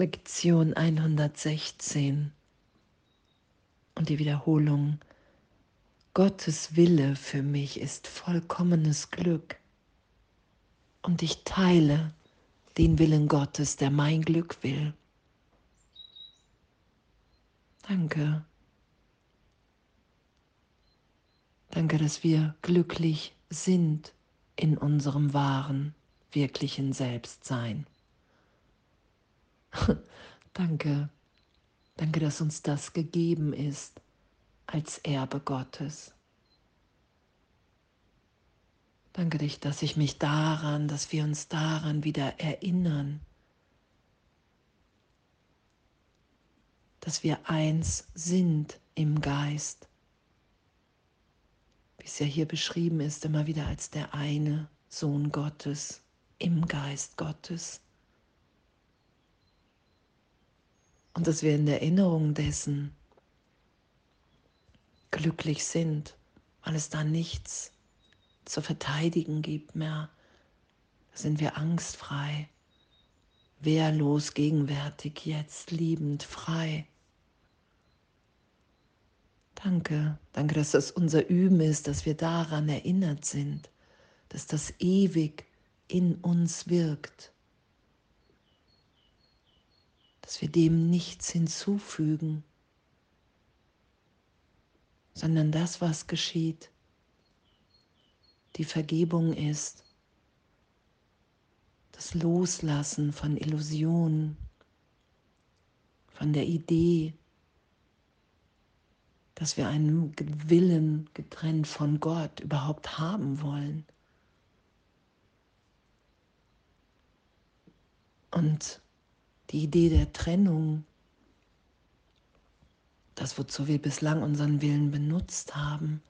Lektion 116 und die Wiederholung. Gottes Wille für mich ist vollkommenes Glück und ich teile den Willen Gottes, der mein Glück will. Danke. Danke, dass wir glücklich sind in unserem wahren, wirklichen Selbstsein. Danke, danke, dass uns das gegeben ist als Erbe Gottes. Danke dich, dass ich mich daran, dass wir uns daran wieder erinnern, dass wir eins sind im Geist, wie es ja hier beschrieben ist, immer wieder als der eine Sohn Gottes im Geist Gottes. Und dass wir in der Erinnerung dessen glücklich sind, weil es da nichts zu verteidigen gibt mehr. Da sind wir angstfrei, wehrlos, gegenwärtig, jetzt liebend, frei. Danke, danke, dass das unser Üben ist, dass wir daran erinnert sind, dass das ewig in uns wirkt dass wir dem nichts hinzufügen, sondern das, was geschieht, die Vergebung ist, das Loslassen von Illusionen, von der Idee, dass wir einen Willen getrennt von Gott überhaupt haben wollen. Und die Idee der Trennung, das, wozu wir bislang unseren Willen benutzt haben,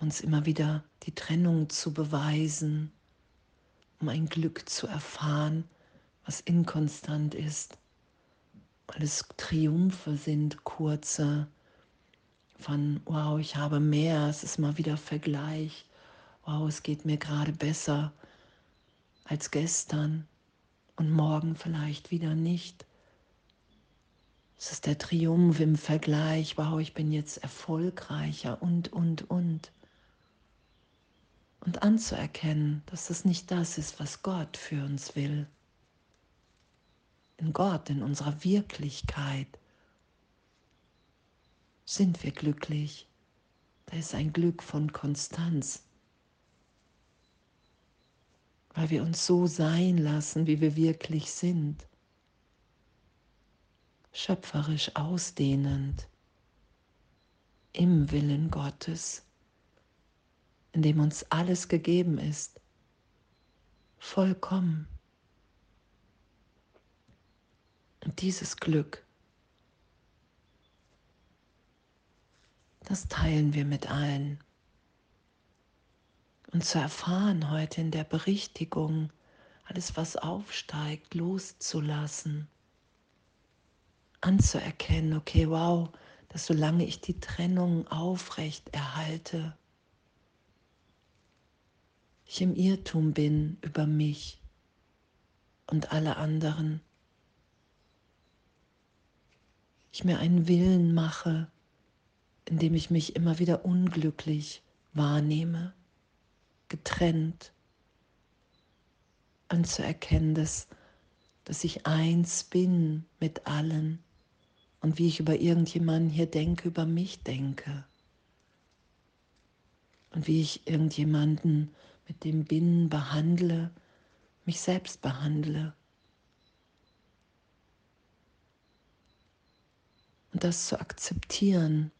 uns immer wieder die Trennung zu beweisen, um ein Glück zu erfahren, was inkonstant ist, weil es Triumphe sind, kurze, von, wow, ich habe mehr, es ist mal wieder Vergleich, wow, es geht mir gerade besser als gestern und morgen vielleicht wieder nicht. Es ist der Triumph im Vergleich, wow, ich bin jetzt erfolgreicher und, und, und. Und anzuerkennen, dass das nicht das ist, was Gott für uns will. In Gott, in unserer Wirklichkeit sind wir glücklich. Da ist ein Glück von Konstanz weil wir uns so sein lassen, wie wir wirklich sind. Schöpferisch ausdehnend im Willen Gottes, in dem uns alles gegeben ist, vollkommen. Und dieses Glück, das teilen wir mit allen und zu erfahren heute in der Berichtigung, alles, was aufsteigt, loszulassen, anzuerkennen, okay, wow, dass solange ich die Trennung aufrecht erhalte, ich im Irrtum bin über mich und alle anderen. Ich mir einen Willen mache, indem ich mich immer wieder unglücklich wahrnehme getrennt anzuerkennen, dass, dass ich eins bin mit allen und wie ich über irgendjemanden hier denke, über mich denke. Und wie ich irgendjemanden mit dem Bin behandle, mich selbst behandle. Und das zu akzeptieren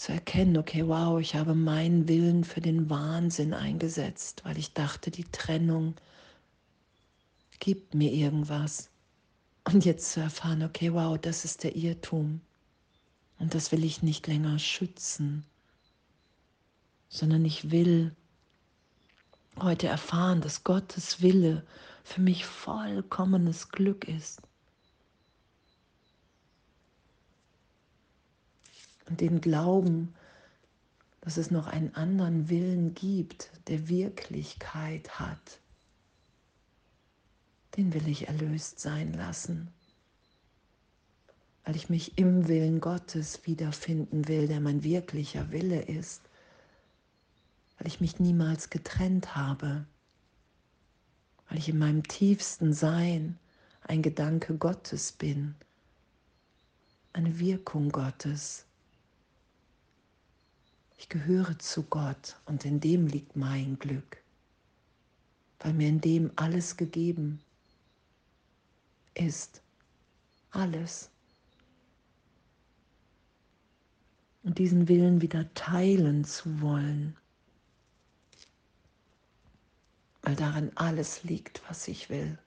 zu erkennen, okay, wow, ich habe meinen Willen für den Wahnsinn eingesetzt, weil ich dachte, die Trennung gibt mir irgendwas. Und jetzt zu erfahren, okay, wow, das ist der Irrtum. Und das will ich nicht länger schützen, sondern ich will heute erfahren, dass Gottes Wille für mich vollkommenes Glück ist. Und den Glauben, dass es noch einen anderen Willen gibt, der Wirklichkeit hat, den will ich erlöst sein lassen, weil ich mich im Willen Gottes wiederfinden will, der mein wirklicher Wille ist, weil ich mich niemals getrennt habe, weil ich in meinem tiefsten Sein ein Gedanke Gottes bin, eine Wirkung Gottes. Ich gehöre zu Gott und in dem liegt mein Glück, weil mir in dem alles gegeben ist. Alles. Und diesen Willen wieder teilen zu wollen, weil darin alles liegt, was ich will.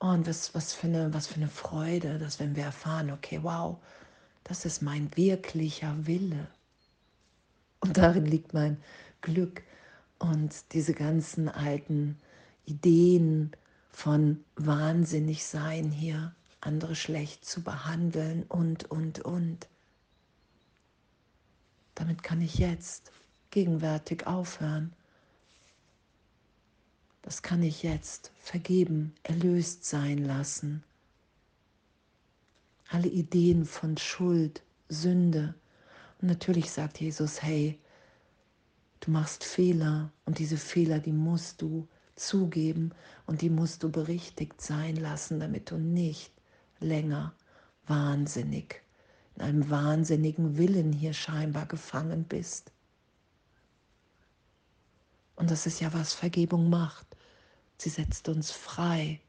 Oh, und was, was, für eine, was für eine Freude, dass wenn wir erfahren, okay, wow, das ist mein wirklicher Wille. Und darin liegt mein Glück. Und diese ganzen alten Ideen von wahnsinnig sein hier, andere schlecht zu behandeln und, und, und. Damit kann ich jetzt gegenwärtig aufhören das kann ich jetzt vergeben, erlöst sein lassen. Alle Ideen von Schuld, Sünde. Und natürlich sagt Jesus, hey, du machst Fehler und diese Fehler, die musst du zugeben und die musst du berichtigt sein lassen, damit du nicht länger wahnsinnig, in einem wahnsinnigen Willen hier scheinbar gefangen bist. Und das ist ja, was Vergebung macht. Sie setzt uns frei,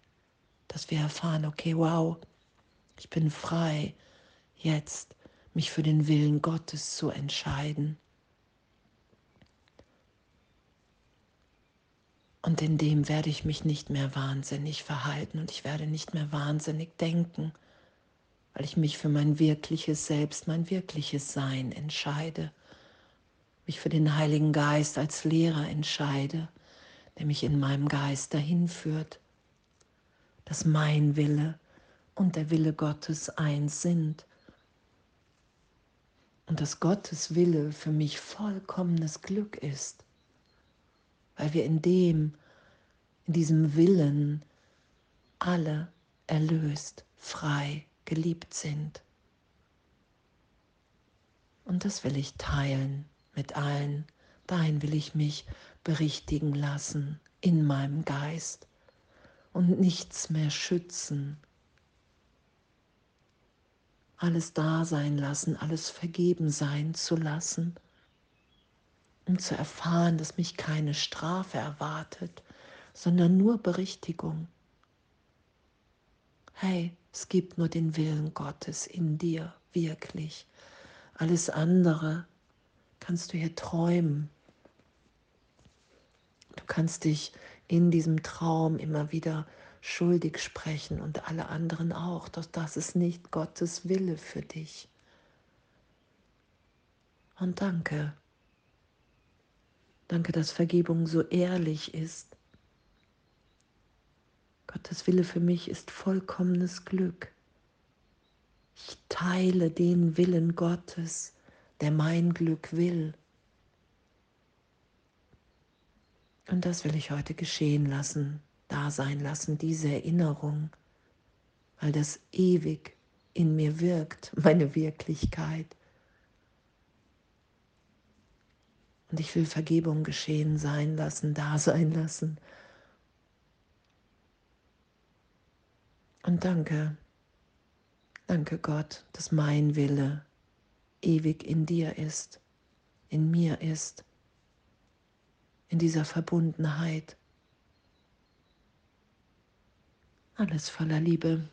dass wir erfahren, okay, wow, ich bin frei, jetzt mich für den Willen Gottes zu entscheiden. Und in dem werde ich mich nicht mehr wahnsinnig verhalten und ich werde nicht mehr wahnsinnig denken, weil ich mich für mein wirkliches Selbst, mein wirkliches Sein entscheide, mich für den Heiligen Geist als Lehrer entscheide der mich in meinem Geist dahin führt, dass mein Wille und der Wille Gottes eins sind und dass Gottes Wille für mich vollkommenes Glück ist, weil wir in dem, in diesem Willen alle erlöst, frei, geliebt sind. Und das will ich teilen mit allen. Dahin will ich mich berichtigen lassen in meinem Geist und nichts mehr schützen. Alles da sein lassen, alles vergeben sein zu lassen, um zu erfahren, dass mich keine Strafe erwartet, sondern nur Berichtigung. Hey, es gibt nur den Willen Gottes in dir, wirklich. Alles andere kannst du hier träumen, Du kannst dich in diesem Traum immer wieder schuldig sprechen und alle anderen auch, doch das ist nicht Gottes Wille für dich. Und danke. Danke, dass Vergebung so ehrlich ist. Gottes Wille für mich ist vollkommenes Glück. Ich teile den Willen Gottes, der mein Glück will. Und das will ich heute geschehen lassen, da sein lassen, diese Erinnerung, weil das ewig in mir wirkt, meine Wirklichkeit. Und ich will Vergebung geschehen sein lassen, da sein lassen. Und danke, danke Gott, dass mein Wille ewig in dir ist, in mir ist in dieser Verbundenheit. Alles voller Liebe.